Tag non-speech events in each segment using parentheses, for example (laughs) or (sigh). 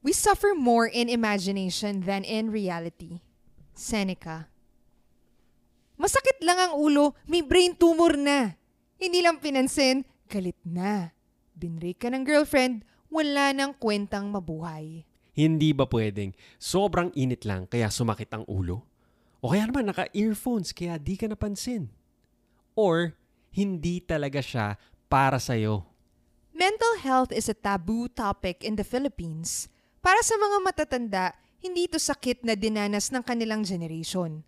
We suffer more in imagination than in reality. Seneca. Masakit lang ang ulo, may brain tumor na. Hindi lang pinansin, galit na. Binrake ka ng girlfriend, wala nang kwentang mabuhay. Hindi ba pwedeng sobrang init lang kaya sumakit ang ulo? O kaya naman naka-earphones kaya di ka napansin? Or hindi talaga siya para sa'yo? Mental health is a taboo topic in the Philippines. Para sa mga matatanda, hindi ito sakit na dinanas ng kanilang generation.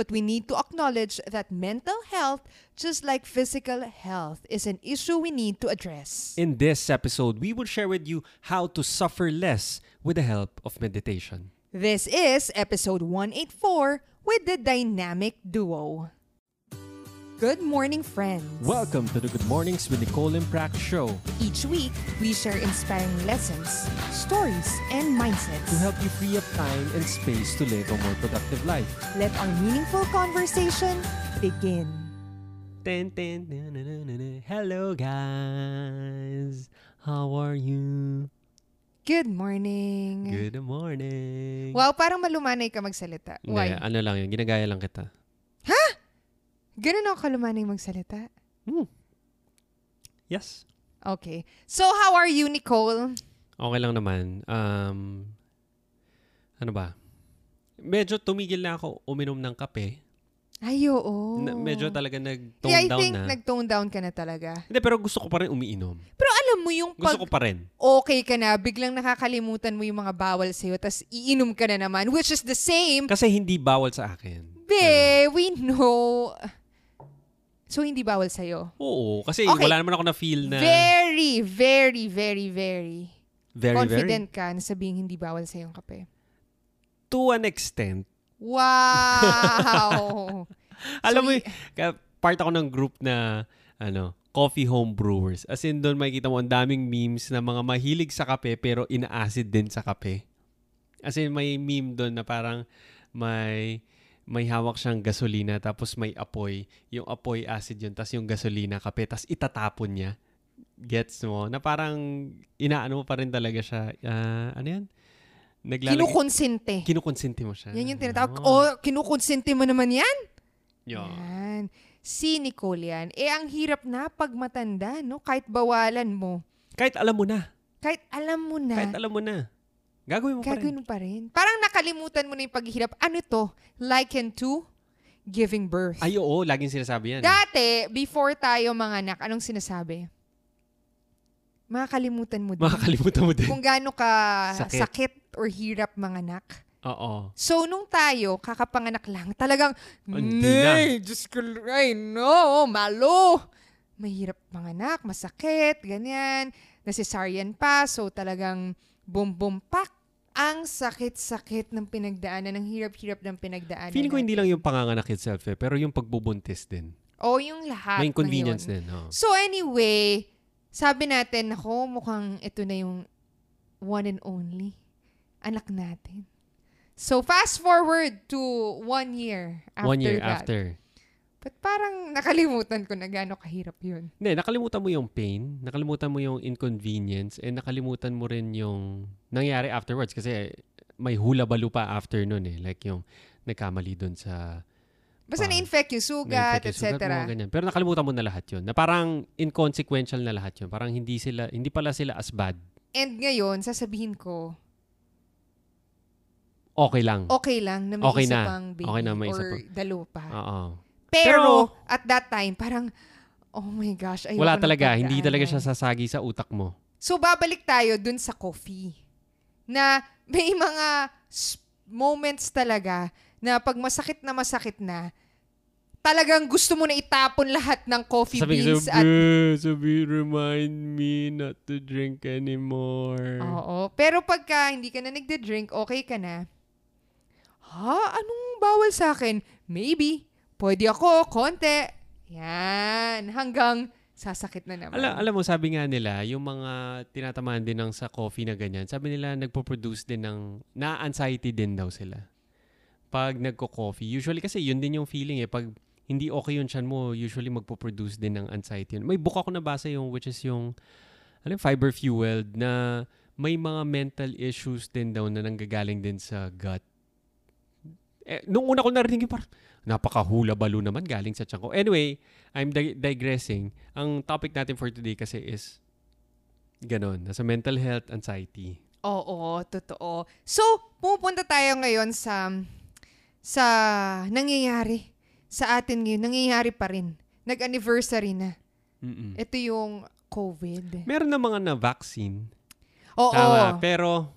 But we need to acknowledge that mental health, just like physical health, is an issue we need to address. In this episode, we will share with you how to suffer less with the help of meditation. This is episode 184 with the dynamic duo. Good morning, friends. Welcome to the Good Mornings with Nicole and Prac show Each week, we share inspiring lessons, stories, and mindsets. to help you free up time and space to live a more productive life. Let our meaningful conversation begin. Na, na, na. Hello, guys. How are you? Good morning. Good morning. Wow, parang malumanay ka magsalita. Hindi, Why? ano lang yun. Ginagaya lang kita. Ganun ako kalumanay magsalita. Hmm. Yes. Okay. So, how are you, Nicole? Okay lang naman. Um, ano ba? Medyo tumigil na ako uminom ng kape. Ay, oo. Na- medyo talaga nag-tone Yeah, I down think na. nag-tone down ka na talaga. Hindi, pero gusto ko pa rin umiinom. Pero alam mo yung pag Gusto ko pa rin. okay ka na, biglang nakakalimutan mo yung mga bawal sa'yo, tas iinom ka na naman, which is the same. Kasi hindi bawal sa akin. Be, we know. So, hindi bawal sa'yo. Oo, kasi Okay. wala naman ako na-feel na Very, very, very, very, very, confident ka na sabihin hindi bawal sa'yo yung kape. very, to an extent. Wow! (laughs) Alam mo, y- y- ka- part ako ng group na, ano, coffee home brewers. As in, doon makikita mo ang daming memes na mga mahilig sa kape pero ina-acid din sa kape. As in, may meme doon na parang may may hawak siyang gasolina tapos may apoy. Yung apoy acid yun, tapos yung gasolina kape, tapos itatapon niya. Gets mo? Na parang inaano mo pa rin talaga siya. Ah, ano yan? Naglalagay, Kinukonsente. kinukonsente mo siya. Yan yung tinatawag. Oh. Oh, kinukonsente mo naman yan? Yun. Yan. Si Nicole yan. Eh, ang hirap na pag matanda, no? Kahit bawalan mo. Kahit alam mo na. Kahit alam mo na. Kahit alam mo na. Gagawin mo pa rin. Gagawin mo pa rin. Parang nakalimutan mo na yung paghihirap. Ano to? Liken to giving birth. Ay, oo. Laging sinasabi yan. Dati, before tayo mga anak, anong sinasabi? Makakalimutan mo din. Makakalimutan mo din. kung gaano ka Sakit. sakit. or hirap mga anak. Oo. So, nung tayo, kakapanganak lang, talagang. Nay, Diyos ko, ay, no, malo. Mahirap manganak, masakit, ganyan. Nasisaryan pa, so talagang bum bum pak. Ang sakit-sakit ng pinagdaanan, ng hirap-hirap ng pinagdaanan. Feeling ko hindi lang yung panganganak itself eh, pero yung pagbubuntis din. O, yung lahat. May inconvenience din. Oh. So anyway, sabi natin, ako mukhang ito na yung one and only anak natin. So fast forward to one year after One year that. after. But parang nakalimutan ko na gaano kahirap yun. Hindi, nakalimutan mo yung pain, nakalimutan mo yung inconvenience, and nakalimutan mo rin yung nangyari afterwards kasi may hula-balo pa after nun eh. Like yung nagkamali dun sa Basta Ah. na-infect yung sugat, etc. Pero nakalimutan mo na lahat yun. Na parang inconsequential na lahat yun. Parang hindi sila, hindi pala sila as bad. And ngayon, sasabihin ko, Okay lang. okay lang na may Okay isa na. pang baby Okay na, may isa or pa. dalawa pa. Oo. Pero, at that time, parang, oh my gosh, Wala talaga. Hindi talaga siya sasagi sa utak mo. So, babalik tayo dun sa coffee. Na may mga moments talaga na pag masakit na masakit na, talagang gusto mo na itapon lahat ng coffee Sabi, beans sabi, at sabi, remind me not to drink anymore. Oo. Pero pagka hindi ka na nagde-drink, okay ka na. Ha? Anong bawal sa akin? Maybe. Pwede ako, konti. Yan. Hanggang sasakit na naman. Ala, alam mo, sabi nga nila, yung mga tinatamaan din ng sa coffee na ganyan, sabi nila nagpo-produce din ng, na-anxiety din daw sila. Pag nagko-coffee, usually kasi yun din yung feeling eh, pag hindi okay yung chan mo, usually magpo-produce din ng anxiety. May book ako nabasa yung, which is yung, alam, fiber fueled na may mga mental issues din daw na nanggagaling din sa gut. Eh, nung una ko narinig, parang napakahula balo naman galing sa tiyan ko. Anyway, I'm di- digressing. Ang topic natin for today kasi is ganon, nasa mental health, anxiety. Oo, totoo. So, pupunta tayo ngayon sa sa nangyayari sa atin ngayon. Nangyayari pa rin. Nag-anniversary na. Mm-mm. Ito yung COVID. Meron na mga na-vaccine. Oo. Tama. Pero,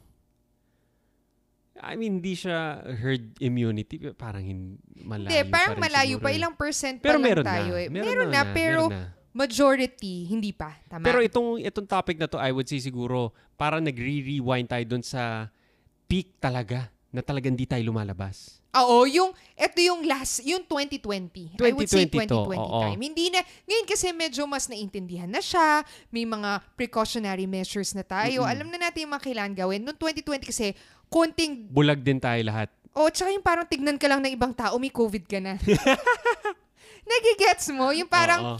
I mean, hindi siya herd immunity. Parang hin- malayo Hindi, parang pa rin malayo siguro pa. eh. Ilang percent pa Pero lang meron tayo na. eh. Meron, Meron, na, na, pero meron na. majority, hindi pa. Tama? Pero itong, itong topic na to, I would say siguro, parang nagre-rewind tayo dun sa peak talaga na talagang di tayo lumalabas. Oo, yung, ito yung last, yung 2020. I would say 2020 to, 2020 oo. time. Hindi na, ngayon kasi medyo mas naintindihan na siya, may mga precautionary measures na tayo. Mm-mm. Alam na natin yung mga kailangan gawin. Noong 2020 kasi, konting, Bulag din tayo lahat. oh, tsaka yung parang tignan ka lang ng ibang tao, may COVID ka na. (laughs) Nagigets mo? Yung parang, Oo.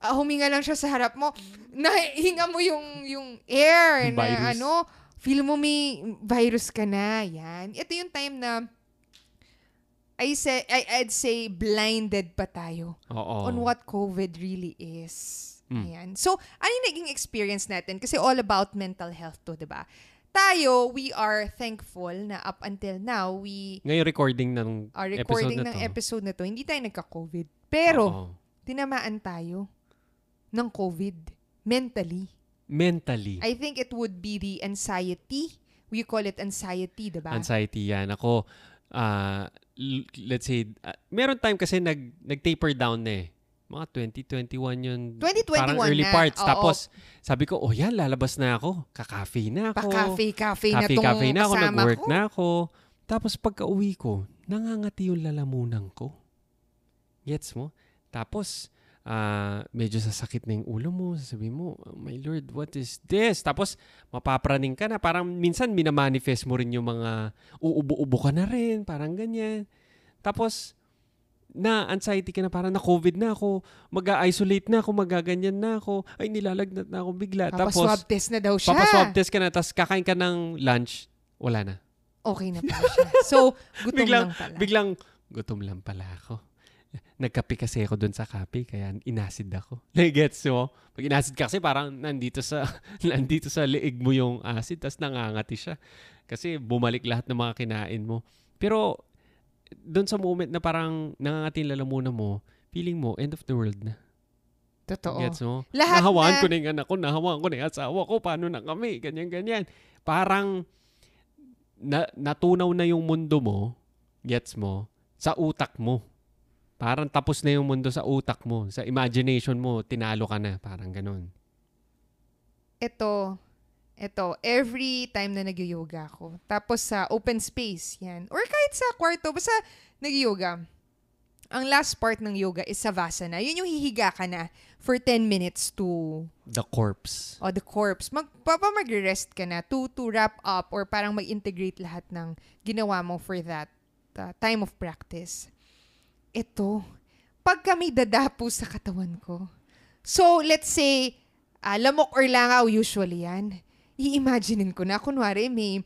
ah, huminga lang siya sa harap mo, nahinga mo yung, yung air, Yung na virus. ano, feel mo may virus ka na. Yan. Ito yung time na, I say, I, I'd say blinded pa tayo Oo. on what COVID really is. Mm. Ayan. So, ano yung naging experience natin? Kasi all about mental health to, di ba? Tayo, we are thankful na up until now, we Ngayon recording ng are recording episode na ng to. episode na to. Hindi tayo nagka-COVID. Pero, Oo. tinamaan tayo ng COVID mentally. mentally. I think it would be the anxiety. We call it anxiety, diba? Anxiety yan. Ako, ah, l- let's say, ah, meron time kasi nag, nag-taper down na eh. Mga 2021 yun. 2021 Parang early na. parts. Oo. Tapos, sabi ko, oh yan, lalabas na ako. Kakafe na ako. Pa-cafe-cafe na tong Cafe-cafe na ako. Nag-work ko. na ako. Tapos, pagka uwi ko, nangangati yung lalamunan ko. Gets mo? Tapos, ah, medyo sasakit na yung ulo mo. Sasabihin mo, oh, my Lord, what is this? Tapos, mapapraning ka na. Parang minsan, minamanifest mo rin yung mga uubo-ubo ka na rin. Parang ganyan. Tapos, na anxiety ka na parang na COVID na ako, mag-isolate na ako, magaganyan na ako, ay nilalagnat na ako bigla. Papaswab test na daw siya. Papaswab test ka na, tapos kakain ka ng lunch, wala na. Okay na pala siya. So, gutom (laughs) Biglang- lang pala. Biglang, gutom lang pala ako. (laughs) Nagkape kasi ako doon sa kape, kaya inasid ako. (laughs) Gets mo? Pag inasid ka kasi parang nandito sa (laughs) nandito sa liig mo yung acid, tapos nangangati siya. Kasi bumalik lahat ng mga kinain mo. Pero, doon sa moment na parang nangangati yung lalamunan mo, feeling mo, end of the world na. Totoo. Gets mo? Lahat nahawaan na- ko na yung anak ko, nahawaan ko na yung asawa ko, paano na kami, ganyan, ganyan. Parang na, natunaw na yung mundo mo, gets mo, sa utak mo. Parang tapos na yung mundo sa utak mo, sa imagination mo, tinalo ka na, parang ganun. ito, ito, every time na nag-yoga ako, tapos sa open space, yan, or kahit sa kwarto, basta nag-yoga, ang last part ng yoga is savasana. Yun yung hihiga ka na for 10 minutes to The corpse. o the corpse. Mag, papa mag-rest ka na to, to wrap up or parang mag-integrate lahat ng ginawa mo for that uh, time of practice. Ito, pag kami dadapo sa katawan ko. So, let's say, ah, lamok or langaw usually yan. I-imaginein ko na, kunwari, may,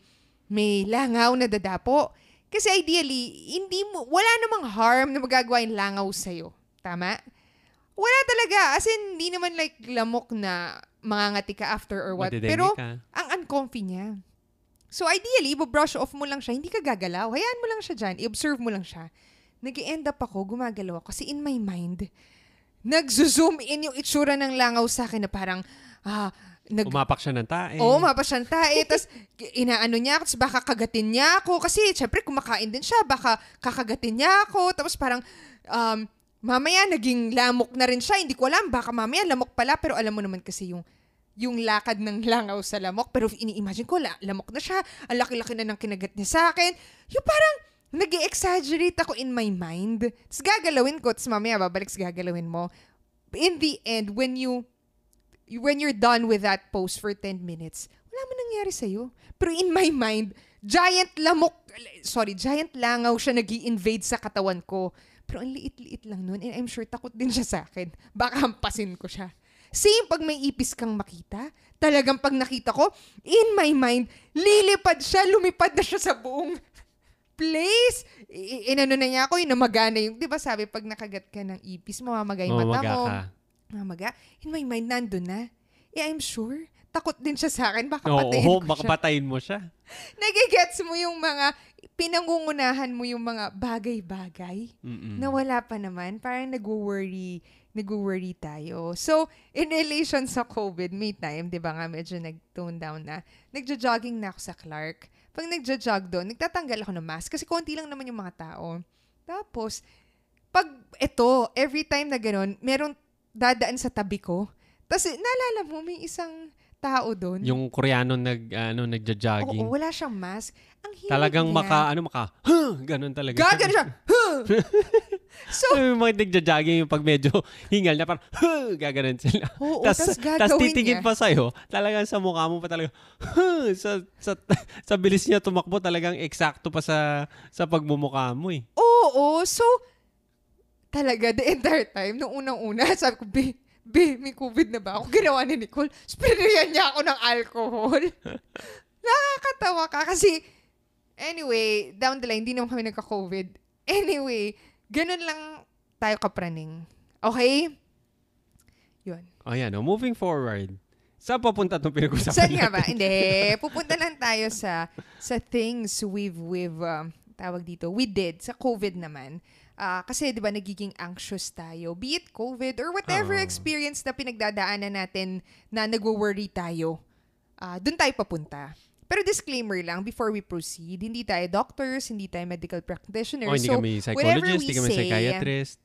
may langaw na dadapo. Kasi ideally, hindi mo, wala namang harm na magagawa yung langaw sa'yo. Tama? Wala talaga. As in, hindi naman like lamok na mangangati ka after or what. Pero, ka. ang uncomfy niya. So, ideally, brush off mo lang siya. Hindi ka gagalaw. Hayaan mo lang siya dyan. I-observe mo lang siya. Nag end up ako, gumagalaw ako. Kasi in my mind, nag-zoom in yung itsura ng langaw sa akin na parang, ah, nag, Umapak siya ng tae. Oo, mapa siyang tae. (laughs) Tapos, inaano niya ako. Tapos, baka kagatin niya ako. Kasi, syempre, kumakain din siya. Baka kakagatin niya ako. Tapos, parang, um, mamaya, naging lamok na rin siya. Hindi ko alam. Baka mamaya, lamok pala. Pero alam mo naman kasi yung yung lakad ng (laughs) langaw sa lamok. Pero ini-imagine ko, la- lamok na siya. Ang laki-laki na ng kinagat niya sa akin. Yung parang, nag exaggerate ako in my mind. Tapos gagalawin ko. Tapos mamaya, babalik sa gagalawin mo. In the end, when you when you're done with that post for 10 minutes, wala man nangyari sa'yo. Pero in my mind, giant lamok, sorry, giant langaw siya nag invade sa katawan ko. Pero ang liit-liit lang nun. And I'm sure takot din siya sa akin. Baka hampasin ko siya. Same pag may ipis kang makita. Talagang pag nakita ko, in my mind, lilipad siya, lumipad na siya sa buong place. I- inano na niya ako, inamagana yung, di ba sabi, pag nakagat ka ng ipis, mamamaga yung mata mo. ka. Mamaga. In my mind, nandun na. Eh, I'm sure, takot din siya sa akin. Baka Oo, patayin ko baka siya. patayin mo siya. (laughs) Nagigets mo yung mga, pinangungunahan mo yung mga bagay-bagay Mm-mm. na wala pa naman. Parang nag-worry, nag-worry tayo. So, in relation sa COVID, may time, di ba nga, medyo nag-tone down na. Nagjo-jogging na ako sa Clark. Pag nagjo-jog doon, nagtatanggal ako ng mask kasi konti lang naman yung mga tao. Tapos, pag ito, every time na ganun, merong dadaan sa tabi ko. Tapos, naalala mo, may isang tao doon. Yung Koreano nag ano nagja-jogging. Oo, wala siyang mask. Ang hilig Talagang niya. maka ano maka huh, ganun talaga. Gagano siya. Huh! (laughs) so, yung mga nagja-jogging yung pag medyo hingal na parang huh, gaganon sila. oo, (laughs) tas, tas tas titingin niya. pa sa'yo, talagang sa mukha mo pa talaga, huh, sa, sa, (laughs) sa bilis niya tumakbo, talagang eksakto pa sa sa pagmumukha mo eh. Oo, so, talaga, the entire time, nung unang-una, (laughs) sabi ko, be, be, may COVID na ba ako? Ginawa ni Nicole, sprayan niya ako ng alcohol. Nakakatawa ka kasi, anyway, down the line, hindi naman kami nagka-COVID. Anyway, ganun lang tayo kapraning. Okay? Yun. O yan, oh, moving forward. Saan papunta itong pinag-usapan Saan nga ba? Hindi. Pupunta lang tayo sa sa things we've, we've um, tawag dito, we did sa COVID naman. Ah, kasi 'di ba nagiging anxious tayo, be it COVID or whatever Oo. experience na pinagdadaanan natin na nagwo-worry tayo. Ah, doon tayo papunta. Pero disclaimer lang before we proceed, hindi tayo doctors, hindi tayo medical practitioners. O, hindi so, kami psychologist, hindi kami psychiatrist,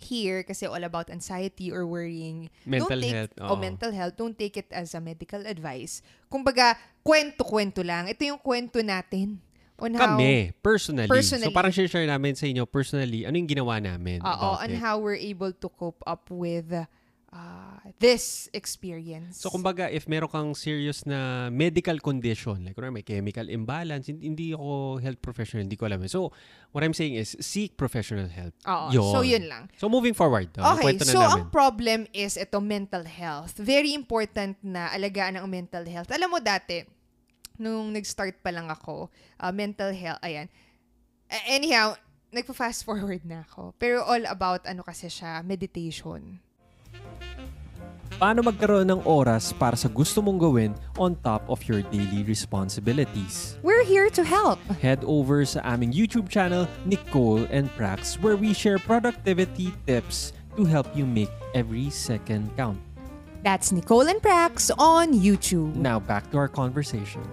here kasi all about anxiety or worrying mental don't take, health. o oo. mental health, don't take it as a medical advice. Kumbaga, kwento-kwento lang. Ito yung kwento natin on how, Kami, personally. Personally. So parang share namin sa inyo personally, ano yung ginawa namin Oo, on it. how we're able to cope up with uh, this experience. So kumbaga, if meron kang serious na medical condition, like may chemical imbalance, hin- hindi ako health professional, hindi ko alam. So what I'm saying is, seek professional help. Oo, Yun. so yun lang. So moving forward, oh, Okay, kwento na so namin. ang problem is ito mental health. Very important na alagaan ang mental health. Alam mo dati, nung nag-start pa lang ako, uh, mental health, ayan. A- anyhow, nagpa-fast forward na ako. Pero all about ano kasi siya, meditation. Paano magkaroon ng oras para sa gusto mong gawin on top of your daily responsibilities? We're here to help. Head over sa aming YouTube channel, Nicole and Prax, where we share productivity tips to help you make every second count. That's Nicole and Prax on YouTube. Now back to our conversation.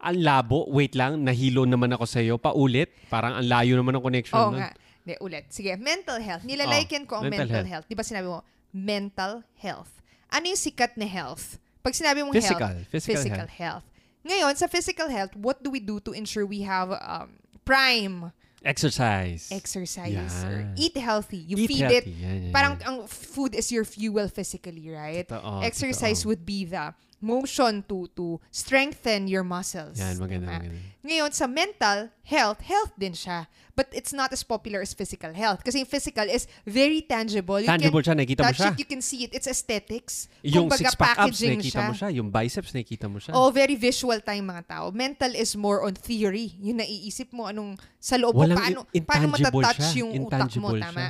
Ang labo, wait lang, nahilo naman ako sa iyo. Paulit, parang ang layo naman ng connection Oo nun. nga. Hindi, ulit. Sige, mental health. Nilalaikin ko ang Oh, mental mental, health. health. Di ba sinabi mo, mental health. Ano yung sikat na health? Pag sinabi mong Physical, health, physical health. Ngayon, sa physical health, what do we do to ensure we have um, prime Exercise. exercise or Yan. eat healthy? You Eat feed healthy. it. Yan, yan, Parang ang food is your fuel physically, right? Totoo, Exercise totoo. would be the motion to to strengthen your muscles. Yan, maganda, Tama? maganda. Ngayon, sa mental health, health din siya. But it's not as popular as physical health. Kasi yung physical is very tangible. You Tangible can siya, nakikita mo siya. it, you can see it. It's aesthetics. Yung six-pack abs, nakikita siya. mo siya. Yung biceps, nakikita mo siya. Oh, very visual tayong mga tao. Mental is more on theory. Yung naiisip mo anong sa loob mo, Walang paano, in- paano intangible matatouch siya. yung utak mo, Intangible tama? siya.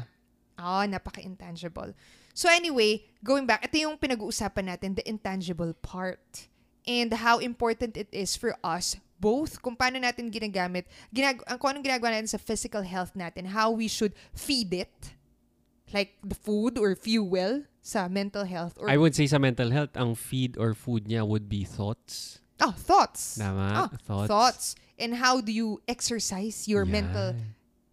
Oo, napaka-intangible. So anyway, going back, ito yung pinag-uusapan natin, the intangible part. And how important it is for us both kung paano natin ginagamit, ginag ang kung anong ginagawa natin sa physical health natin, how we should feed it, like the food or fuel sa mental health. Or, I would say sa mental health, ang feed or food niya would be thoughts. oh, thoughts. Tama? Ah, thoughts. thoughts. And how do you exercise your Yan. mental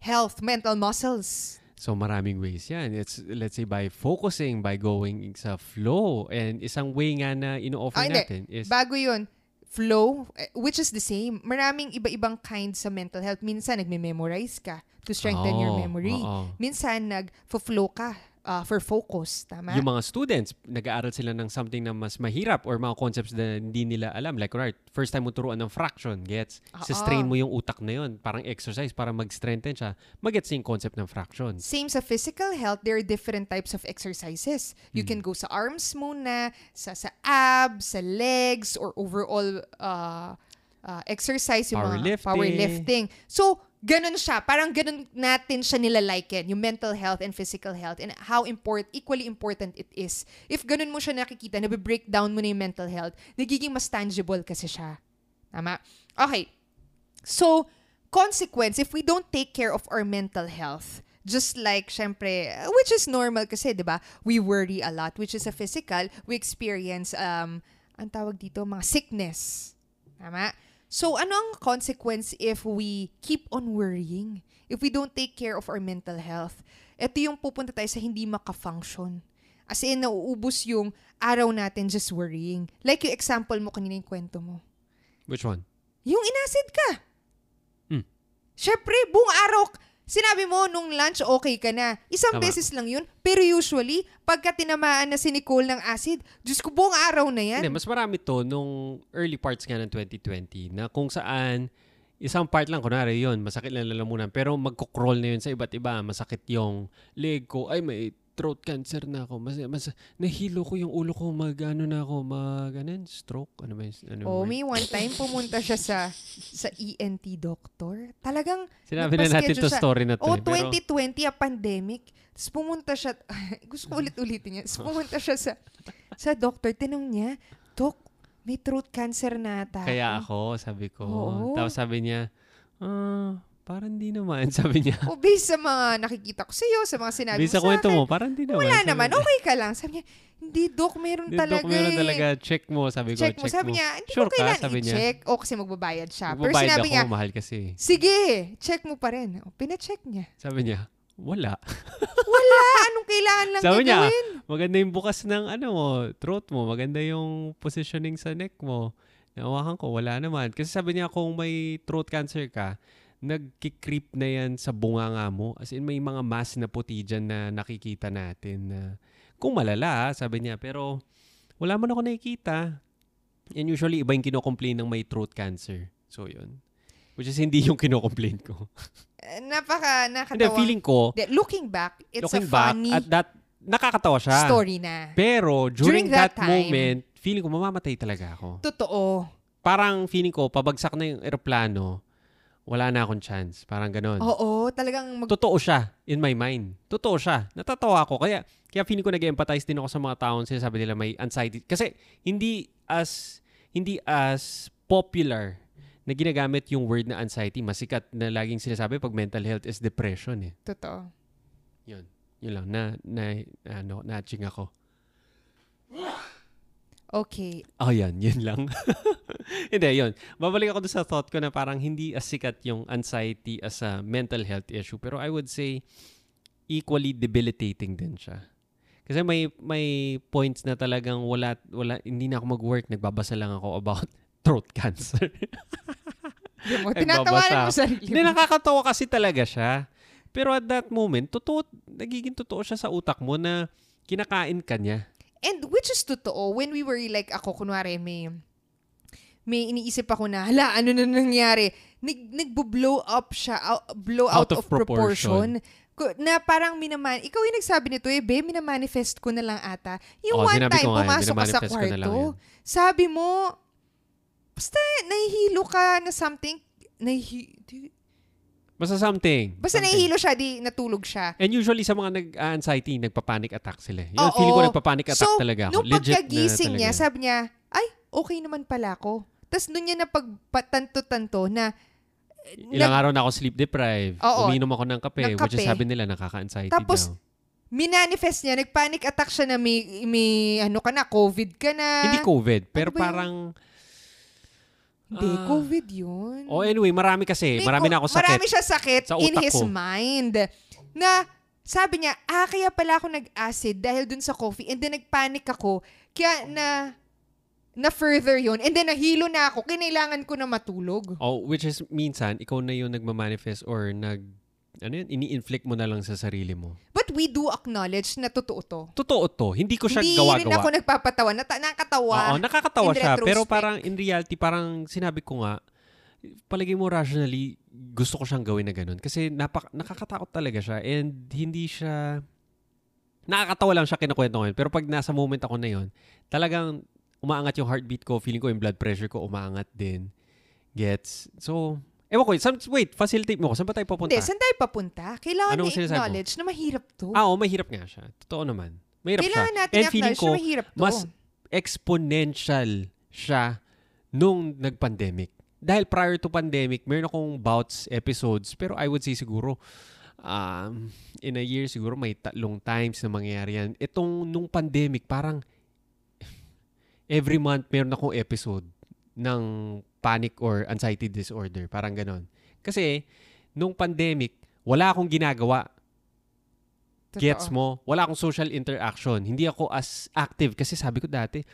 health, mental muscles? So maraming ways yan. It's let's say by focusing, by going sa flow. And isang way nga na ino-offer Ah, hindi. natin is Bago yun, flow, eh, which is the same. Maraming iba-ibang kinds sa mental health. Minsan, nagme-memorize ka to strengthen your Oo, memory. oo. Minsan, nag-flow ka uh, for focus. Tama? Yung mga students, nag-aaral sila ng something na mas mahirap or mga concepts na hindi nila alam. Like, right, first time mo turuan ng fraction, gets? Oo. Sa strain mo yung utak na yun. Parang exercise para mag-strengthen siya. Mag-gets yung concept ng fraction. Same sa physical health, there are different types of exercises. You Hmm. can go sa arms muna, sa, sa abs, sa legs, or overall uh, uh, exercise, yung mga Powerlifting. powerlifting. So, ganun siya. Parang ganun natin siya nilaliken, yung mental health and physical health and how import, equally important it is. If ganun mo siya nakikita, nabe-break down mo na yung mental health, nagiging mas tangible kasi siya. Tama? Okay. So, consequence, if we don't take care of our mental health, just like, syempre, which is normal kasi, di ba? We worry a lot, which is a physical. We experience, um, ang tawag dito, mga sickness. Tama? So, ano ang consequence if we keep on worrying? If we don't take care of our mental health? Ito yung pupunta tayo sa hindi maka-function. As in, nauubos yung araw natin just worrying. Like yung example mo kanina yung kwento mo. Which one? Yung inacid ka. Hmm. Syempre, buong araw, sinabi mo nung lunch, okay ka na. Isang Tama. beses lang yun. Pero usually, pagka tinamaan na si Nicole ng acid, Diyos ko, buong araw na yan. Hindi, mas marami to nung early parts nga ng 2020 na kung saan isang part lang, kunwari yun, masakit lang lalamunan. Pero magkukroll na yun sa iba't iba. Masakit yung leg ko. Ay, may throat cancer na ako. Mas, mas, nahilo ko yung ulo ko. Mag, ano na ako, mag, ano? Stroke? Ano ba? Ano Oh, may one time pumunta siya sa sa ENT doctor. Talagang Sinabi na natin to siya. story na to. Oh, eh, pero- 2020, a pandemic. Tapos pumunta siya, (laughs) gusto ko ulit-ulitin niya. Tapos pumunta siya sa, sa doctor. Tinong niya, Dok, may throat cancer na ata. Kaya ako, sabi ko. Oo. Tapos sabi niya, ah, parang di naman. (laughs) Sabi niya. O based sa mga nakikita ko sa iyo, sa mga sinabi Bisa mo sa kwento akin, mo, parang di naman. wala Sabi naman, niya. okay ka lang. Sabi niya, hindi, Dok, meron Hindi, talaga Dok, meron eh. talaga. Check mo, sabi ko. Check mo. Sabi niya, hindi sure ko kailangan ka, sabi niya. i-check. O, kasi magbabayad siya. Pero Magbabayad sinabi ako, niya, mahal kasi. sige, check mo pa rin. O, pina-check niya. Sabi niya, wala. (laughs) Wala, anong kailangan lang Sabi niya, gagawin? maganda yung bukas ng ano mo, throat mo. Maganda yung positioning sa neck mo. Nawakan ko, wala naman. Kasi sabi niya, kung may throat cancer ka, nagkikreep na yan sa bunganga mo. As in, may mga mass na puti dyan na nakikita natin. Na, kung malala, sabi niya. Pero, wala man ako nakikita. And usually, iba yung kinocomplain ng may throat cancer. So, yun. Which is hindi yung kinocomplain ko. Eh, Napaka, Hindi, nakatawa. feeling ko, Hindi, looking back, it's looking a back, funny at that, nakakatawa siya. story na. Pero during, During that, that time- moment, feeling ko mamamatay talaga ako. Totoo. Parang feeling ko, pabagsak na yung eroplano, wala na akong chance. Parang ganon. Oo, talagang mag... Totoo siya in my mind. Totoo siya. Natatawa ako. Kaya, kaya feeling ko nag-empathize din ako sa mga taong sinasabi nila may anxiety. Kasi hindi as hindi as popular na ginagamit yung word na anxiety. Masikat na laging sinasabi pag mental health is depression eh. Totoo. Yun. Yun lang. Na, na, ano, natching ako. Okay. Oh, yan. Yun lang. (laughs) Hindi, yun. Babalik ako doon sa thought ko na parang hindi as sikat yung anxiety as a mental health issue. Pero I would say, equally debilitating din siya. Kasi may may points na talagang wala, wala hindi na ako mag-work. Nagbabasa lang ako about (laughs) throat cancer. (laughs) Mo, tinatawanan mo sarili Hindi, mo. nakakatawa kasi talaga siya. Pero at that moment, totoo, nagiging totoo siya sa utak mo na kinakain ka niya. And which is totoo, when we were like, ako kunwari, may, may iniisip ako na, hala, ano na nangyari? Nag, nagbo-blow up siya, out, blow out, Out of of, proportion. Ko- Na parang minaman, ikaw yung nagsabi nito eh, be, minamanifest ko na lang ata. Yung Oo, one time, yun, pumasok ka sa kwarto, sabi mo, basta nahihilo ka na something, nahi, di- Basta something. basta something. nahihilo siya, di natulog siya. And usually sa mga nag-anxiety, nagpa-panic attack sila. Yun, Oo. feeling ko nagpa-panic attack so, talaga ako. nung Legit pagkagising niya, sabi niya, ay, okay naman pala ako. Tapos doon niya napagpatanto-tanto na Ilang nag- araw na ako sleep deprived. Oo. Uminom ako ng kape, Ng which is kape. sabi nila nakaka-anxiety Tapos, daw. minanifest niya, nagpanic attack siya na may, may ano ka na, COVID ka na. Hindi COVID, pero Ano ba yun? Hindi, Ah. COVID yun. Oh, anyway, marami kasi. May marami na ako sakit. Marami siya sakit sa in his ko. mind. Na, sabi niya, ah, kaya pala ako nag-acid dahil dun sa coffee. And then, nagpanic ako. Kaya na, na further yun. And then, nahilo na ako. Kinailangan ko na matulog. Oh, which is minsan, ikaw na yung nagmamanifest or nag ano yun, ini-inflict mo na lang sa sarili mo. But we do acknowledge na totoo to. Totoo to. Hindi ko siya Hindi rin gawa-gawa. ako nagpapatawa. Nata- nakakatawa. Oo, nakakatawa siya. Pero parang in reality, parang sinabi ko nga, palagay mo rationally, gusto ko siyang gawin na ganun. Kasi napak nakakatakot talaga siya. And hindi siya... Nakakatawa lang siya kinukwento yun. Pero pag nasa moment ako na yun, talagang umaangat yung heartbeat ko. Feeling ko yung blood pressure ko umaangat din. Gets? So, ewan ko. Some, wait, facilitate mo ko. Saan ba tayo papunta? Hindi, saan tayo papunta? Kailangan Anong na acknowledge na mahirap to. Ah, oo, mahirap nga siya. Totoo naman. Mahirap Kailangan siya. natin And ko, na mahirap to. mas exponential siya nung nag-pandemic. Dahil prior to pandemic, meron akong bouts episodes, pero I would say siguro, um, in a year siguro may tatlong times na mangyayari yan. Itong nung pandemic, parang every month meron akong episode ng panic or anxiety disorder. Parang ganon. Kasi, nung pandemic, wala akong ginagawa. Totoo. Gets mo? Wala akong social interaction. Hindi ako as active. Kasi sabi ko dati,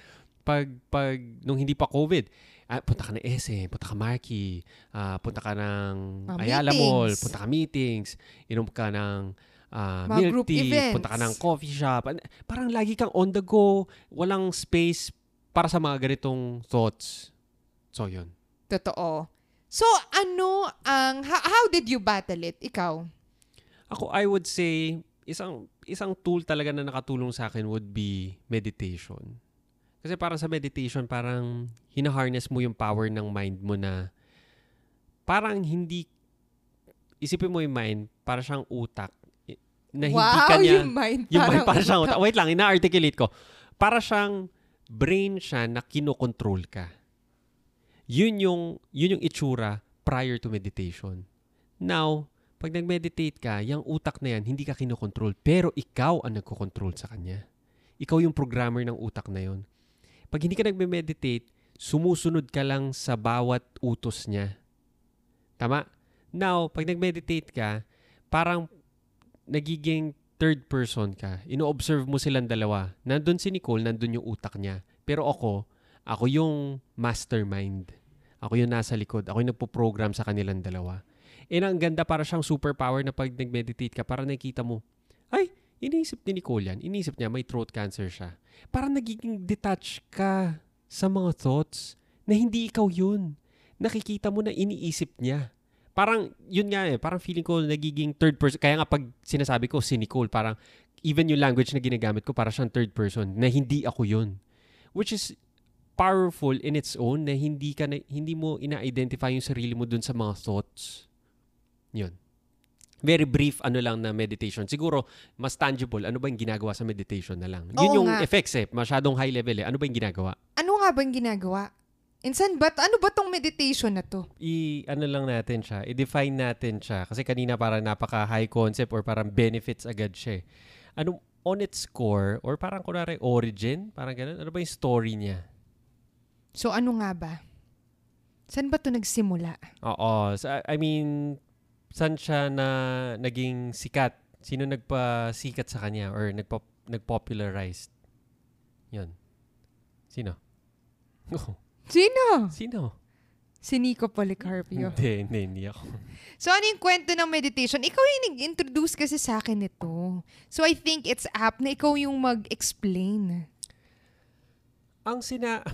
pag, pag nung hindi pa COVID, ah, punta ka ng SM, punta ka Marky, ah, punta ka ng Mga Ayala Mall, punta ka meetings, inom ka ng ah, Mga milk group tea, events. punta ka ng coffee shop. An- Parang lagi kang on the go, walang space para sa mga ganitong thoughts. So, yun. Totoo. So, ano ang, how, how did you battle it? Ikaw? Ako, I would say, isang isang tool talaga na nakatulong sa akin would be meditation. Kasi parang sa meditation, parang hina-harness mo yung power ng mind mo na parang hindi, isipin mo yung mind, para siyang utak. i- Na hindi wow, ka niya, yung mind. yung mind parang para siyang utak. Wait lang, ina-articulate ko. Para siyang brain siya na kinokontrol ka. Yun yung, yun yung itsura prior to meditation. Now, pag nag-meditate ka, yung utak na yan, hindi ka kinokontrol. Pero ikaw ang nagkocontrol sa kanya. Ikaw yung programmer ng utak na yon. Pag hindi ka nagme-meditate, sumusunod ka lang sa bawat utos niya. Tama? Now, pag nag-meditate ka, parang nagiging third person ka. Ino-observe mo silang dalawa. Nandun si Nicole, nandun yung utak niya. Pero ako, ako yung mastermind. Ako yung nasa likod. Ako yung nagpo-program sa kanilang dalawa. And ang ganda para siyang superpower na pag nag-meditate ka, para nakikita mo, ay, iniisip ni Nicole yan. Iniisip niya, may throat cancer siya. Parang nagiging detach ka sa mga thoughts na hindi ikaw yun. Nakikita mo na iniisip niya. Parang, yun nga eh, parang feeling ko nagiging third person. Kaya nga pag sinasabi ko si Nicole, parang even yung language na ginagamit ko, para siyang third person, na hindi ako yun. Which is powerful in its own na hindi ka na, hindi mo ina-identify yung sarili mo dun sa mga thoughts. Yun. Very brief ano lang na meditation. Siguro mas tangible. Ano ba yung ginagawa sa meditation na lang? Yun Oo yung nga. effects eh. Masyadong high level eh. Ano ba yung ginagawa? Ano nga ba yung ginagawa? Insan ba? Ano ba tong meditation na to? i ano lang natin siya, i-define natin siya kasi kanina parang napaka high concept or parang benefits agad siya. eh. Ano on its core or parang kunwari origin, parang ganun. Ano ba yung story niya? So, ano nga ba? Saan ba to nagsimula? Oo, so, I mean saan siya na naging sikat? Sino nagpa-sikat sa kanya or nagpa nagpopularize? 'Yun. Sino? Oh, (laughs) Sino? sino? Si Nico Policarpio. Hindi, hindi, hindi ako. (laughs) So, ano yung kwento ng meditation? Ikaw yung nag-introduce kasi sa akin nito. So, I think it's apt na ikaw yung mag-explain. Ang sina...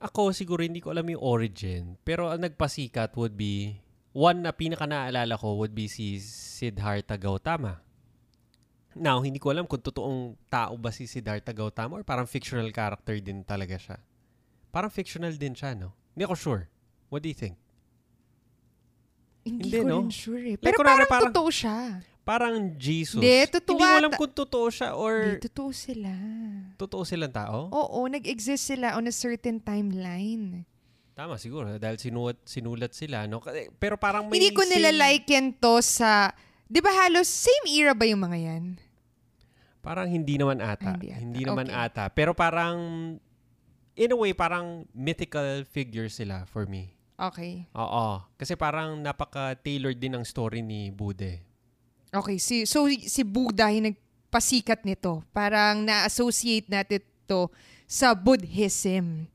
Ako siguro hindi ko alam yung origin. Pero ang nagpasikat would be... One na pinaka naalala ko would be si Siddhartha Gautama. Now, hindi ko alam kung totoong tao ba si Siddhartha Gautama or parang fictional character din talaga siya. Parang fictional din siya, no? Hindi ako sure. What do you think? Hindi, Hindi, ko no? rin sure eh. Like, Pero kunwari, parang, parang- totoo siya. Parang Jesus. Hindi, totoo Hindi mo alam kung totoo siya or Hindi, totoo sila. totoo silang tao. Oo, nag-exist sila on a certain timeline. Tama siguro dahil sinulat, sinulat sila, no? Pero parang may Hindi ko nila liken to sa... Di ba halos same era ba yung mga yan? Parang hindi naman ata. Ah, hindi hindi, ata. naman Okay. ata. Pero parang, in a way, parang mythical figure sila for me. Okay. Oo. Kasi parang napaka-tailored din ang story ni Bude. Okay, si, so si Buddha yung nagpasikat nito. Parang na-associate natin to sa Buddhism.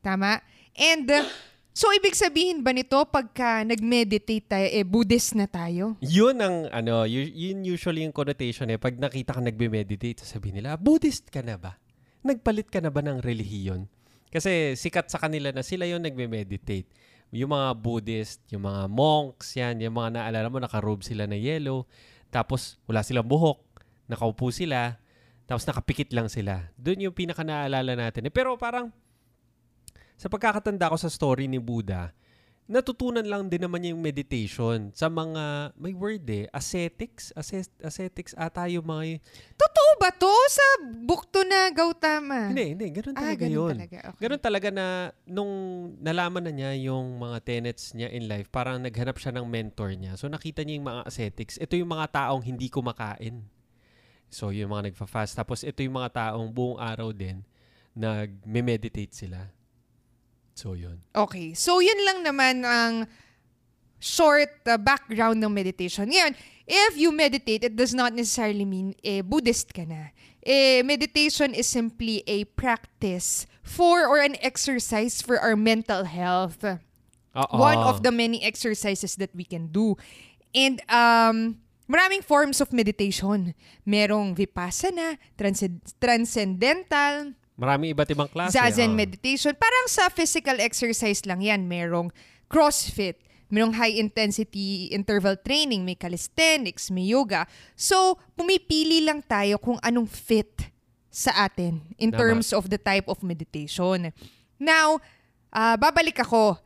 Tama? And uh, So, ibig sabihin ba nito pagka nag-meditate tayo, eh, Buddhist na tayo? Yun ang, ano, yu- yun usually yung connotation eh. Pag nakita ka nagbe-meditate, sabihin nila, Buddhist ka na ba? Nagpalit ka na ba ng relihiyon? Kasi sikat sa kanila na sila yung nagme-meditate. Yung mga Buddhist, yung mga monks, yan, yung mga naalala mo, nakarobe sila na yellow. Tapos, wala silang buhok. Nakaupo sila. Tapos, nakapikit lang sila. Doon yung pinaka naalala natin. Eh, pero parang, sa pagkakatanda ko sa story ni Buddha, natutunan lang din naman niya yung meditation sa mga, may word eh, ascetics? Ascet, ascetics ata yung mga, Totoo ba to sa bukto na Gautama? hindi, hindi, ganun Ah, talaga ganun yun. talaga. Okay. Ganun talaga na nung nalaman na niya yung mga tenets niya in life, parang naghanap siya ng mentor niya. So nakita niya yung mga ascetics. Ito yung mga taong hindi kumakain. So yung mga nagfa-fast. Tapos ito yung mga taong buong araw din nag-meditate sila. So yun. Okay. So, yun lang naman ang short uh, background ng meditation. Ngayon, if you meditate, it does not necessarily mean eh, Buddhist ka na. Eh, meditation is simply a practice for or an exercise for our mental health. Oo. One of the many exercises that we can do. And um, maraming forms of meditation. Merong vipassana, transcend- transcendental, Maraming iba't ibang klase. Zazen oo. meditation. Parang sa physical exercise lang yan. Merong CrossFit, merong high intensity interval training, may calisthenics, may yoga. So, pumipili lang tayo kung anong fit sa atin in Tama. terms of the type of meditation. Now, ah, babalik ako.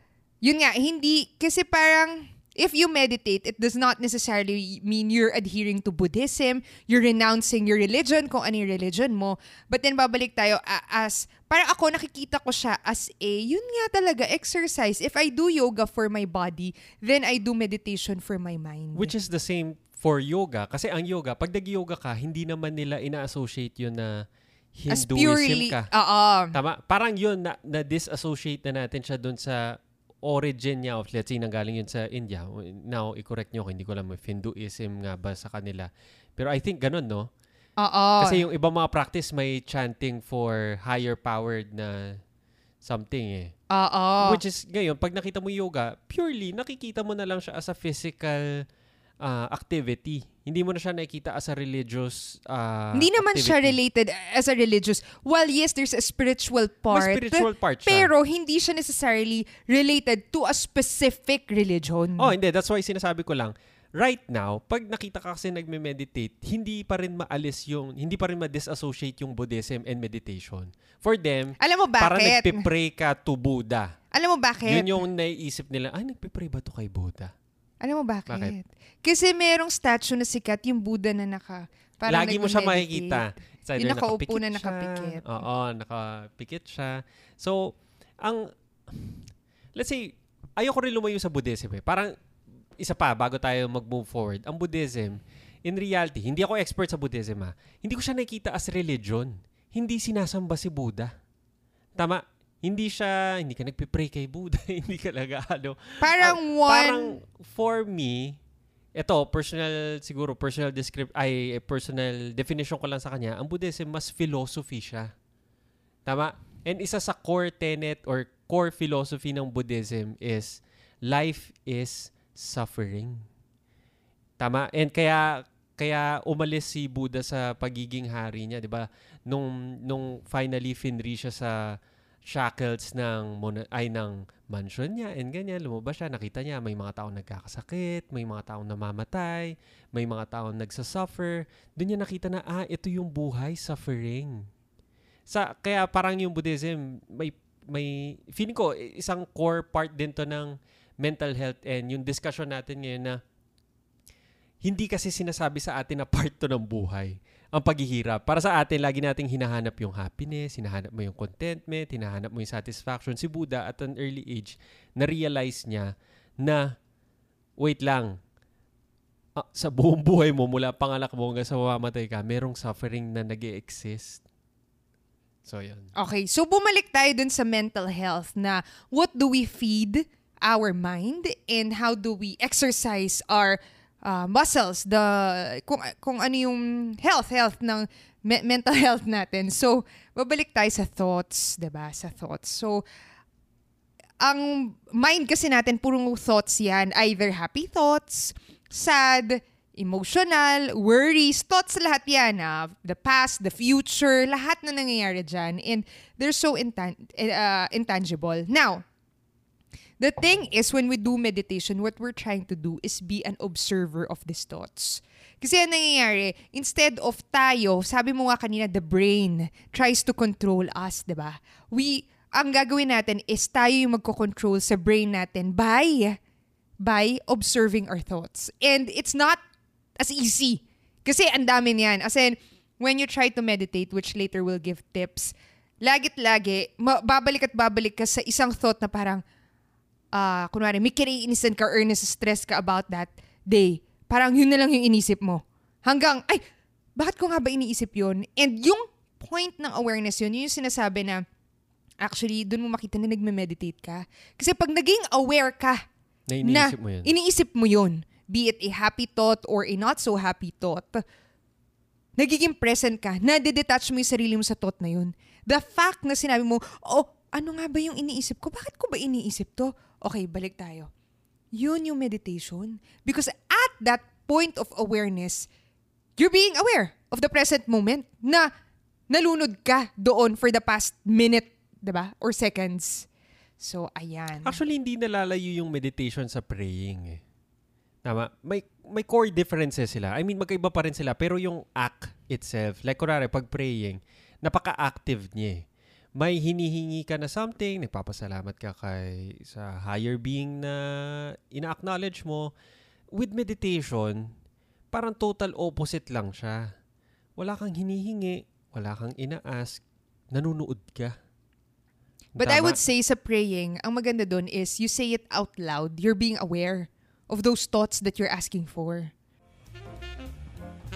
Yun nga, hindi, kasi parang, if you meditate, it does not necessarily mean you're adhering to Buddhism, you're renouncing your religion, kung ano yung religion mo. But then babalik tayo as, parang ako nakikita ko siya as a, yun nga talaga, exercise. If I do yoga for my body, then I do meditation for my mind. Which is the same for yoga. Kasi ang yoga, pag nag-yoga ka, hindi naman nila ina-associate yun na as Hinduism purely, ka. oo. Tama. Parang yun, na, na-disassociate na natin siya dun sa origin niya of let's say nanggaling yun sa India. Now, i-correct niyo ako, hindi ko alam if Hinduism nga ba sa kanila. Pero I think ganun, no? Oo. Kasi yung ibang mga practice may chanting for higher powered na something eh. Oo. Which is, ngayon, pag nakita mo yoga, purely, nakikita mo na lang siya as a physical uh, activity. Hindi mo na siya nakikita as a religious uh, Hindi naman siya activity. related as a religious. While yes, there's a spiritual May part. spiritual part siya. Pero hindi siya necessarily related to a specific religion. Oh, hindi. That's why sinasabi ko lang, right now, pag nakita ka kasi nagme-meditate, hindi pa rin maalis yung, hindi pa rin ma-disassociate yung Buddhism and meditation. For them, Alam mo para bakit? nagpe-pray ka to Buddha. Alam mo bakit? Yun yung naiisip nila, ay, nagpe-pray ba to kay Buddha? Alam mo bakit? Bakit? Kasi merong statue na sikat, yung Buddha na naka... parang Lagi mo siya makikita. It's Yung nakaupo nakapikit na siya. nakapikit. Oo, nakapikit siya. So, ang, let's say, ayoko rin lumayo sa Buddhism eh. Parang, isa pa, bago tayo mag-move forward, ang Buddhism, in reality, hindi ako expert sa Buddhism ha, hindi ko siya nakikita as religion. Hindi sinasamba si Buddha. Tama? Hindi siya, hindi ka nagpipray kay Buddha, (laughs) hindi ka laga, ano. Parang Ah, one... Parang for me, ito, personal, siguro, personal descript, ay, eh, personal definition ko lang sa kanya, ang Buddhism, mas philosophy siya. Tama? And isa sa core tenet or core philosophy ng Buddhism is life is suffering. Tama? And kaya kaya umalis si Buddha sa pagiging hari niya, 'di ba? Nung nung finally finri siya sa shackles ng mona- ay ng mansion niya and ganyan. Lumabas siya nakita niya may mga taong nagkakasakit may mga taong namamatay may mga taong nagsasuffer. Doon niya nakita na ah ito yung buhay suffering sa kaya parang yung Buddhism may may feeling ko isang core part din to ng mental health and yung discussion natin ngayon na hindi kasi sinasabi sa atin na part to ng buhay ang paghihirap. Para sa atin, lagi nating hinahanap yung happiness, hinahanap mo yung contentment, hinahanap mo yung satisfaction. Si Buddha at an early age, na-realize niya na, wait lang, ah, sa buong buhay mo, mula pangalak mo hanggang sa mamamatay ka, merong suffering na nag exist So, yun. Okay, so bumalik tayo dun sa mental health na what do we feed our mind and how do we exercise our uh, muscles, the kung kung ano yung health health ng me- mental health natin. So, babalik tayo sa thoughts, 'di ba? Sa thoughts. So, ang mind kasi natin, purong thoughts yan. Either happy thoughts, sad, emotional, worries, thoughts lahat yan. ah. the past, the future, lahat na nangyayari dyan. And they're so intan- uh, intangible. Now, the thing is, when we do meditation, what we're trying to do is be an observer of these thoughts. Kasi ang nangyayari, instead of tayo, sabi mo nga kanina, the brain tries to control us, di ba? We, ang gagawin natin is tayo yung magko-control sa brain natin by, by observing our thoughts. And it's not as easy. Kasi ang dami niyan. As in, when you try to meditate, which later will give tips, lagit lagi, ma- babalik at babalik ka sa isang thought na parang, ah, kunwari, may kiniinisan ka or stress ka about that day. Parang yun na lang yung inisip mo. Hanggang, ay, bakit ko nga ba iniisip yun? And yung point ng awareness yun, yun yung sinasabi na, actually, dun mo makita na nagme-meditate ka. Kasi pag naging aware ka, Na iniisip mo yun. iniisip mo yun, be it a happy thought or a not so happy thought, nagiging present ka, nadedetach mo yung sarili mo sa thought na yun. The fact na sinabi mo, oh, ano nga ba yung iniisip ko? Bakit ko ba iniisip to? Okay, balik tayo. Yun yung meditation. Because at that point of awareness, you're being aware of the present moment na nalunod ka doon for the past minute, ba? Or seconds. So, ayan. Actually, hindi nalalayo yung meditation sa praying eh. Tama. May, may core differences sila. I mean, magkaiba pa rin sila. Pero yung act itself, like kunwari, pag praying, napaka-active niya eh. May hinihingi ka na something, nagpapasalamat ka kay sa higher being na ina-acknowledge mo. With meditation, parang total opposite lang siya. Wala kang hinihingi, wala kang ina-ask, nanunood ka. But I Tama? would say sa praying, ang maganda doon is you say it out loud. You're being aware of those thoughts that you're asking for.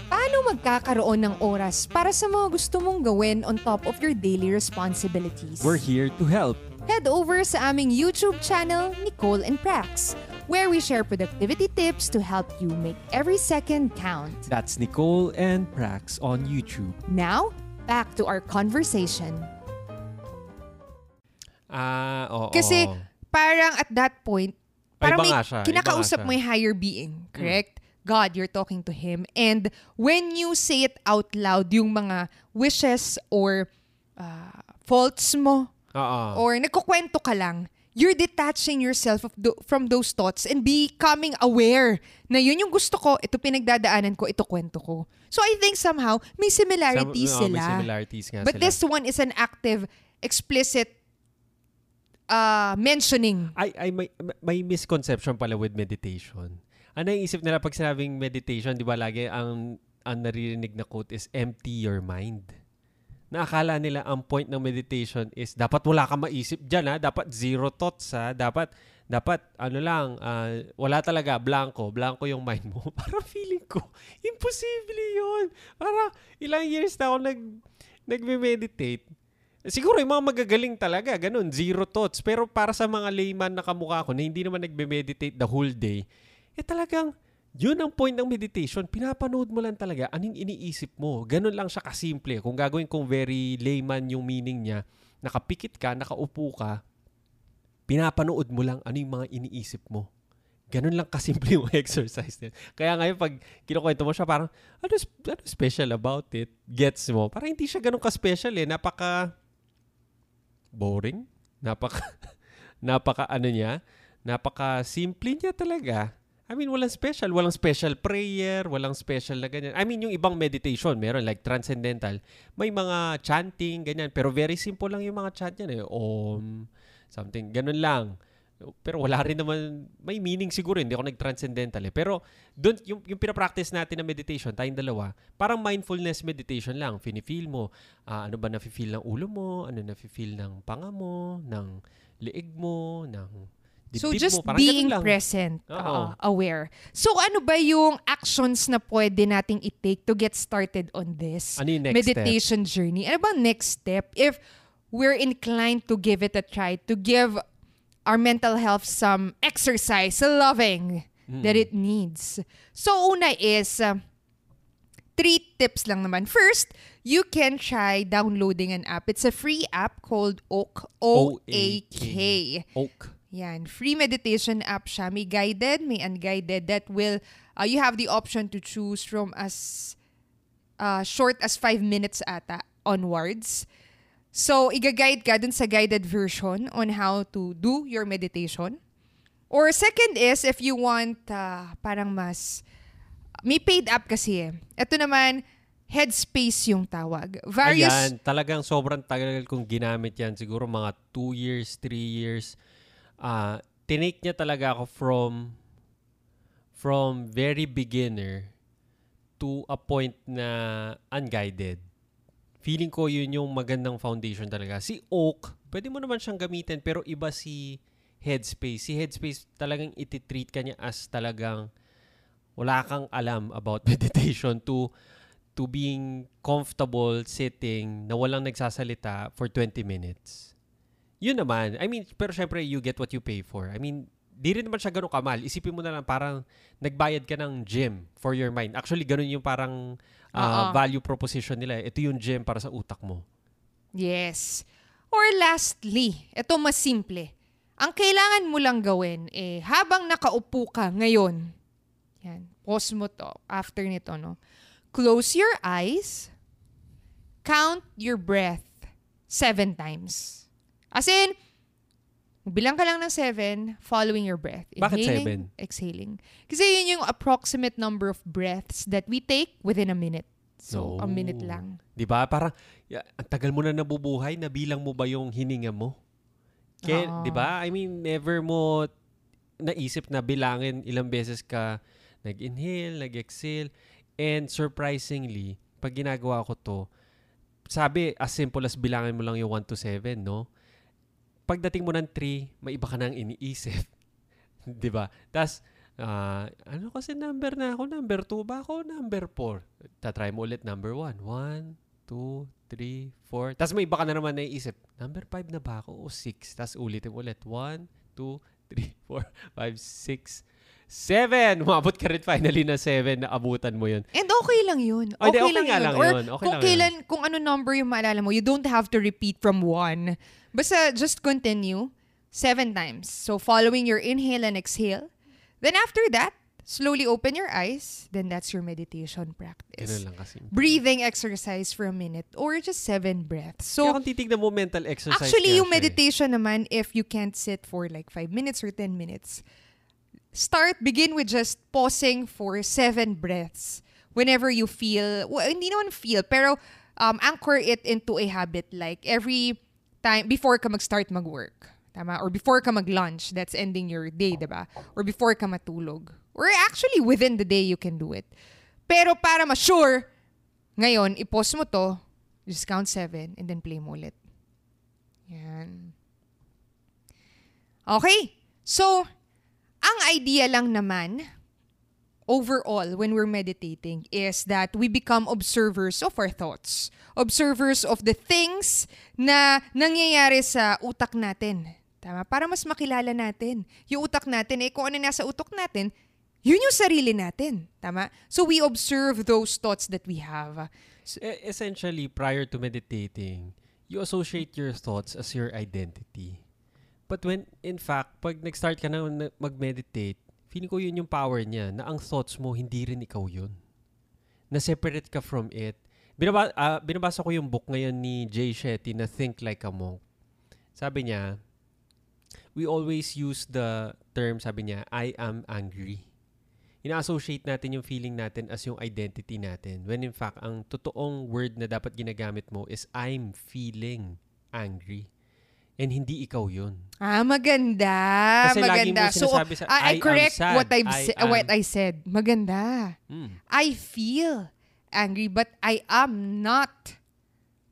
Paano magkakaroon ng oras para sa mga gusto mong gawin on top of your daily responsibilities? We're here to help. Head over sa aming YouTube channel, Nicole and Prax, where we share productivity tips to help you make every second count. That's Nicole and Prax on YouTube. Now, back to our conversation. Ah, oo. Kasi parang at that point, Ay, parang iba may nga siya, iba kinakausap mo yung higher being, correct? God, you're talking to Him. And when you say it out loud, yung mga wishes or uh, faults mo, Oo. or nagkukwento ka lang, you're detaching yourself of tho- from those thoughts and becoming aware na yun yung gusto ko, ito pinagdadaanan ko, ito kwento ko. So I think somehow, may similarities Sam- oo, sila. May similarities nga But sila. this one is an active, explicit uh, mentioning. ay, ay may, may misconception pala with meditation. Ano yung nila pag sinabing meditation, di ba lagi ang, ang naririnig na quote is empty your mind. Naakala nila ang point ng meditation is dapat wala kang maisip dyan ha, dapat zero thoughts ha, dapat dapat ano lang, ah, wala talaga, blanco, blanco yung mind mo. (laughs) Parang feeling ko, imposible yun. Parang ilang years na ako nag, nagme-meditate. Siguro yung mga magagaling talaga, ganun, zero thoughts. Pero para sa mga layman na kamukha ko na hindi naman nagme-meditate the whole day, eh talagang yun ang point ng meditation. Pinapanood mo lang talaga anong iniisip mo. Ganun lang siya kasimple. Kung gagawin kong very layman yung meaning niya, nakapikit ka, nakaupo ka, pinapanood mo lang ano yung mga iniisip mo. Ganun lang kasimple (laughs) yung exercise niya. Kaya ngayon pag kinukwento mo siya, parang, ano, ano special about it? Gets mo? Parang hindi siya ganun ka-special eh. Napaka boring. Napaka, (laughs) napaka ano niya, napaka simple niya talaga. I mean, walang special. Walang special prayer, walang special na ganyan. I mean, yung ibang meditation, meron like transcendental. May mga chanting, ganyan. Pero very simple lang yung mga chant niya eh. Om, something, ganun lang. Pero wala rin naman, may meaning siguro, hindi ako nag-transcendental eh. Pero doon, yung, yung pinapractice natin na meditation, tayong dalawa, parang mindfulness meditation lang. Fini-feel mo, ah, ano ba nafe-feel ng ulo mo, ano nafe-feel ng panga mo, ng liig mo, ng dibdib So just mo. Being present, uh, aware. So ano ba yung actions na pwede nating i-take to get started on this Ano next step? meditation journey? Ano ba next step if we're inclined to give it a try, to give our mental health some exercise, loving that it needs? So una is, uh, three tips lang naman. First, you can try downloading an app. It's a free app called Oak, O-A-K. Oak. Yan, free meditation app siya. May guided, may unguided that will, uh, you have the option to choose from as uh, short as 5 minutes ata onwards. So, igaguide ka dun sa guided version on how to do your meditation. Or second is, if you want uh, parang mas, may paid app kasi eh. Ito naman, Headspace yung tawag. Various, Ayan, talagang sobrang tagal kong ginamit yan. Siguro mga 2 years, 3 years. Ah, tinake niya talaga ako from from very beginner to a point na unguided. Feeling ko yun yung magandang foundation talaga. Si Oak, pwede mo naman siyang gamitin pero iba si Headspace. Si Headspace talagang ititreat ka niya as talagang wala kang alam about (laughs) meditation to to being comfortable sitting na walang nagsasalita for 20 minutes. Yun naman. I mean, pero syempre, you get what you pay for. I mean, di rin naman siya ganun kamal. Isipin mo na lang parang nagbayad ka ng gym for your mind. Actually, ganun yung parang uh, Oo. value proposition nila. Ito yung gym para sa utak mo. Yes. Or lastly, ito mas simple. Ang kailangan mo lang gawin, eh, habang nakaupo ka ngayon, yan, pause mo to, after nito, no? Close your eyes, count your breath seven times. As in, bilang ka lang ng seven, following your breath. Bakit Inhaling, Exhaling. Kasi yun yung approximate number of breaths that we take within a minute. So, a minute No. lang. 'Di ba? Parang ang tagal mo na nabubuhay, nabilang mo ba yung hininga mo? Kaya. 'di ba? I mean, never mo naisip na bilangin ilang beses ka nag-inhale, nag-exhale. And surprisingly, pag ginagawa ko to, sabi, as simple as bilangin mo lang yung 1 to 7, no? Pagdating mo ng 3, may iba ka nang iniisip. (laughs) 'Di ba? Tapos, ah, ano kasi number na ako? Number 2 ba ako? Number 4. Tatry mo ulit number 1. 1, 2, 3, 4. Tapos may iba ka na naman naiisip. Number 5 na ba ako? O 6. Tapos ulitin ulit. 1, 2, 3, 4, 5, 6, 7. (laughs) Umabot ka rin finally na 7 na abutan mo yun. And okay lang yun. Okay, di, okay lang, yun. lang Or yun. Okay kung lang yun. kailan, kung ano number yung maalala mo, you don't have to repeat from one. Basta just continue seven times. So following your inhale and exhale. Then after that, slowly open your eyes. Then that's your meditation practice. Ganun lang kasi. Breathing exercise for a minute or just seven breaths. So, Kaya kung titignan mo mental exercise Actually, yung eh. meditation naman, if you can't sit for like 5 minutes or 10 minutes, start, begin with just pausing for 7 breaths. Whenever you feel, well, hindi naman feel, pero um, anchor it into a habit. Like every time, before ka mag-start mag-work. Tama? Or before ka mag-lunch, that's ending your day, diba? Or before ka matulog. Or actually, within the day, you can do it. Pero para ma-sure, ngayon, i-pause mo to, just count 7, and then play mo ulit. Yan. Okay. So, ang idea lang naman, overall, when we're meditating, is that we become observers of our thoughts. Observers of the things na nangyayari sa utak natin. Tama? Para mas makilala natin. Yung utak natin, eh kung ano nasa utak natin, yun yung sarili natin. Tama? So we observe those thoughts that we have. E- essentially, prior to meditating, you associate your thoughts as your identity. But when, in fact, pag nag-start ka na na mag-meditate, feeling ko yun yung power niya, na ang thoughts mo, hindi rin ikaw yun. Na-separate ka from it. Binaba, ah, binabasa ko yung book ngayon ni Jay Shetty na Think Like a Monk. Sabi niya, we always use the term, sabi niya, I am angry ina-associate natin yung feeling natin as yung identity natin. When in fact, ang totoong word na dapat ginagamit mo is I'm feeling angry. And hindi ikaw yun. Ah, maganda. Kasi lagi mo maganda. so, sinasabi sa, I, I I correct sad. what I've I sa- what am- I said. Maganda. Mm. I feel angry but I am not.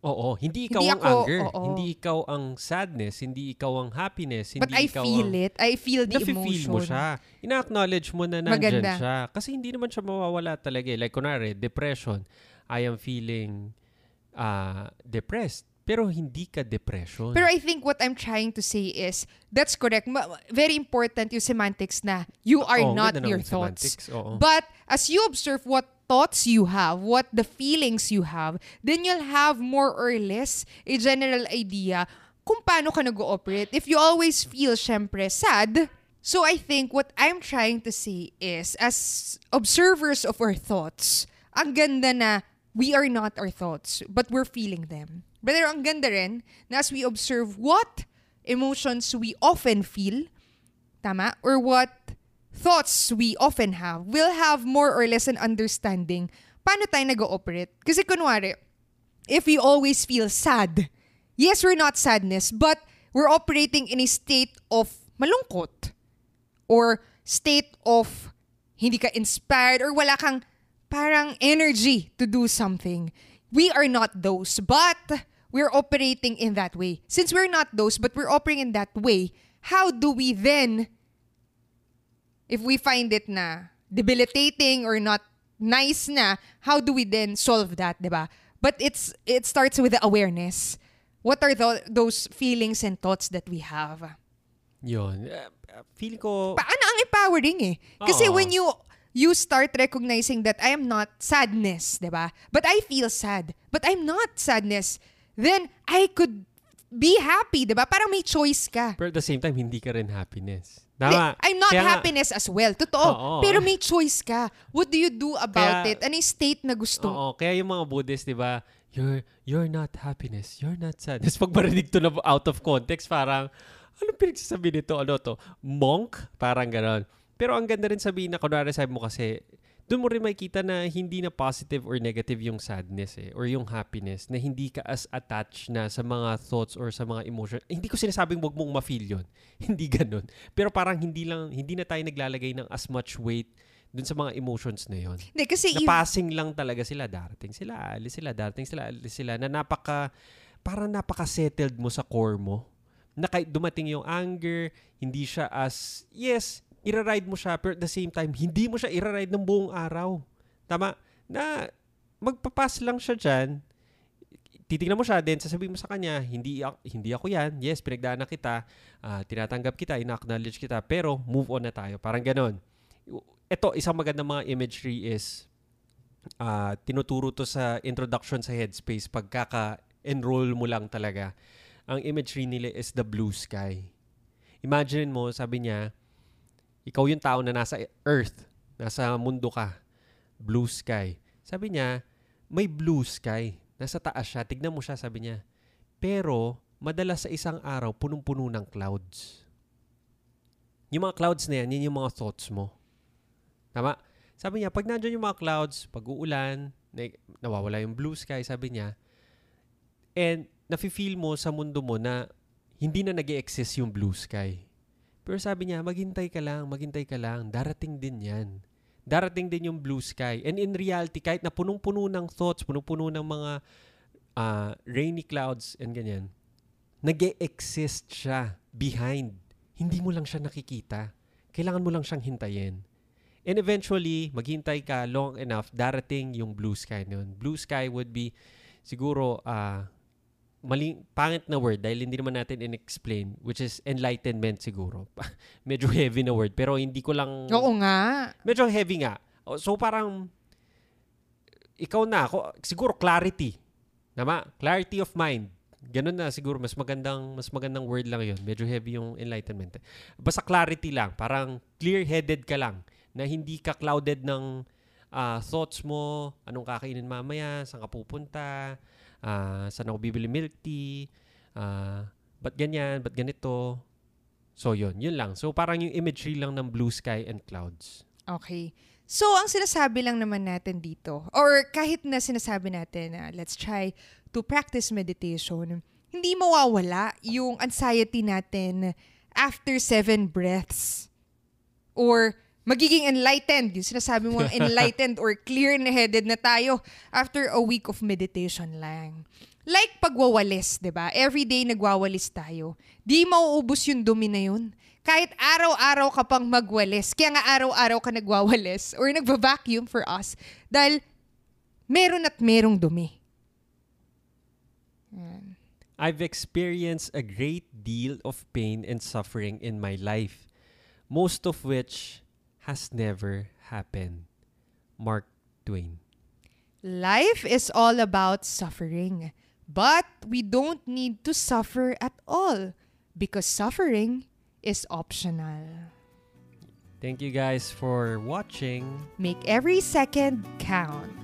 Oo, hindi ikaw Hindi ang ako, anger. oo. Hindi ikaw ang sadness. Hindi ikaw ang happiness. Hindi But I ikaw feel ang... it. I feel the emotion. mo siya. Ina-acknowledge mo na nandyan Maganda. siya. Kasi hindi naman siya mawawala talaga. eh. Like, kunwari, depression. I am feeling uh, depressed. Pero hindi ka depression. Pero I think what I'm trying to say is, that's correct. Ma- Very important yung semantics na you are ang not your thoughts. But as you observe what thoughts you have, what the feelings you have, then you'll have more or less a general idea kung paano ka nag-ooperate. If you always feel, syempre, sad, so I think what I'm trying to say is, as observers of our thoughts, ang ganda na we are not our thoughts, but we're feeling them. But ang ganda rin na as we observe what emotions we often feel, tama, or what thoughts we often have, we'll have more or less an understanding paano tayo nag-ooperate. Kasi kunwari, if we always feel sad, yes, we're not sadness, but we're operating in a state of malungkot or state of hindi ka inspired or wala kang parang energy to do something. We are not those, but we're operating in that way. Since we're not those, but we're operating in that way, how do we then, if we find it na debilitating or not nice na, how do we then solve that, di ba? But it's it starts with the awareness. What are tho- those feelings and thoughts that we have? Yun. Uh, feeling ko, Paano ang empowering eh? Kasi Oo. when you you start recognizing that I am not sadness, 'di ba? But I feel sad. But I'm not sadness. Then I could be happy, 'di ba? Parang may choice ka. pero at the same time, hindi ka rin happiness. Tama. I'm not Kaya nga- happiness as well. Totoo. Oo. Pero may choice ka. What do you do about Kaya- it? Ano yung state na gusto? Oo, kaya yung mga Buddhist, di ba, you're, you're not happiness, you're not sadness. (laughs) Pag marinig to na out of context, parang, ano pinagsasabi nito? Ano to? Monk? Parang ganon. Pero ang ganda rin sabihin na, kunwari sabi mo kasi, doon mo rin makikita na hindi na positive or negative yung sadness eh, or yung happiness, na hindi ka as attached na sa mga thoughts or sa mga emotion. Eh, hindi ko sinasabing wag mong ma-feel yun. (laughs) hindi ganun. Pero parang hindi lang, hindi na tayo naglalagay ng as much weight dun sa mga emotions na yon Hindi, kasi na passing lang talaga sila. Darating sila, alis sila, darating sila, alis sila. Na napaka, parang napaka-settled mo sa core mo. Na kahit dumating yung anger, hindi siya as, yes, ira-ride mo siya, pero at the same time, hindi mo siya ira-ride ng buong araw. Tama? Na magpapas lang siya dyan, titingnan mo siya, then sasabihin mo sa kanya, hindi, hindi ako yan. Yes, pinagdaanan kita, ah, tinatanggap kita, ina-acknowledge kita, pero move on na tayo. Parang ganon. Ito, isang magandang mga imagery is, ah, tinuturo to sa introduction sa Headspace pagkaka-enroll mo lang talaga. Ang imagery nila is the blue sky. Imagine mo, sabi niya, ikaw yung tao na nasa earth, nasa mundo ka, blue sky. Sabi niya, may blue sky. Nasa taas siya. Tignan mo siya, sabi niya. Pero, madalas sa isang araw, punong-puno ng clouds. Yung mga clouds na yan, yun yung mga thoughts mo. Tama? Sabi niya, pag nandiyan yung mga clouds, pag uulan, na, nawawala yung blue sky, sabi niya, and nafe-feel mo sa mundo mo na hindi na nag exist yung blue sky. Pero sabi niya, maghintay ka lang, maghintay ka lang, darating din yan. Darating din yung blue sky. And in reality, kahit na punong-puno ng thoughts, punong-puno ng mga ah, rainy clouds and ganyan, nag exist siya behind. Hindi mo lang siya nakikita. Kailangan mo lang siyang hintayin. And eventually, maghintay ka long enough, darating yung blue sky nun. Blue sky would be siguro ah maling pangit na word dahil hindi naman natin in-explain which is enlightenment siguro. (laughs) medyo heavy na word pero hindi ko lang Oo nga. medyo heavy nga. So parang ikaw na ako siguro clarity. Tama? Clarity of mind. Ganun na siguro mas magandang mas magandang word lang 'yon. Medyo heavy yung enlightenment. Basta clarity lang, parang clear-headed ka lang na hindi ka clouded ng ah, thoughts mo, anong kakainin mamaya, saan ka pupunta, ah, saan ako bibili milk tea, ah, ba't ganyan, ba't ganito. So, yun. Yun lang. So, parang yung imagery lang ng blue sky and clouds. Okay. So, ang sinasabi lang naman natin dito, or kahit na sinasabi natin na let's try to practice meditation, hindi mawawala yung anxiety natin after seven breaths. Or magiging enlightened, yung sinasabi mo (laughs) enlightened or clear-headed na tayo after a week of meditation lang. Like pagwawalis, 'di ba? Every day nagwawalis tayo. Di mauubos yung dumi na yun. Kahit araw-araw ka pang magwalis. Kaya nga araw-araw ka nagwawalis or nagva-vacuum for us. Dahil meron at merong dumi. Yan. I've experienced a great deal of pain and suffering in my life, most of which has never happened. Mark Twain. Life is all about suffering. But we don't need to suffer at all because suffering is optional. Thank you guys for watching. Make every second count.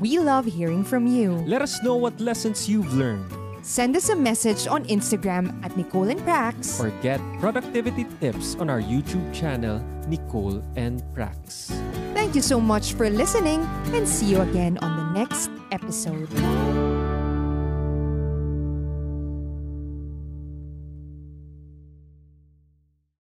We love hearing from you. Let us know what lessons you've learned Send us a message on Instagram at Nicole and Prax. or get productivity tips on our YouTube channel, Nicole and Prax. Thank you so much for listening and see you again on the next episode.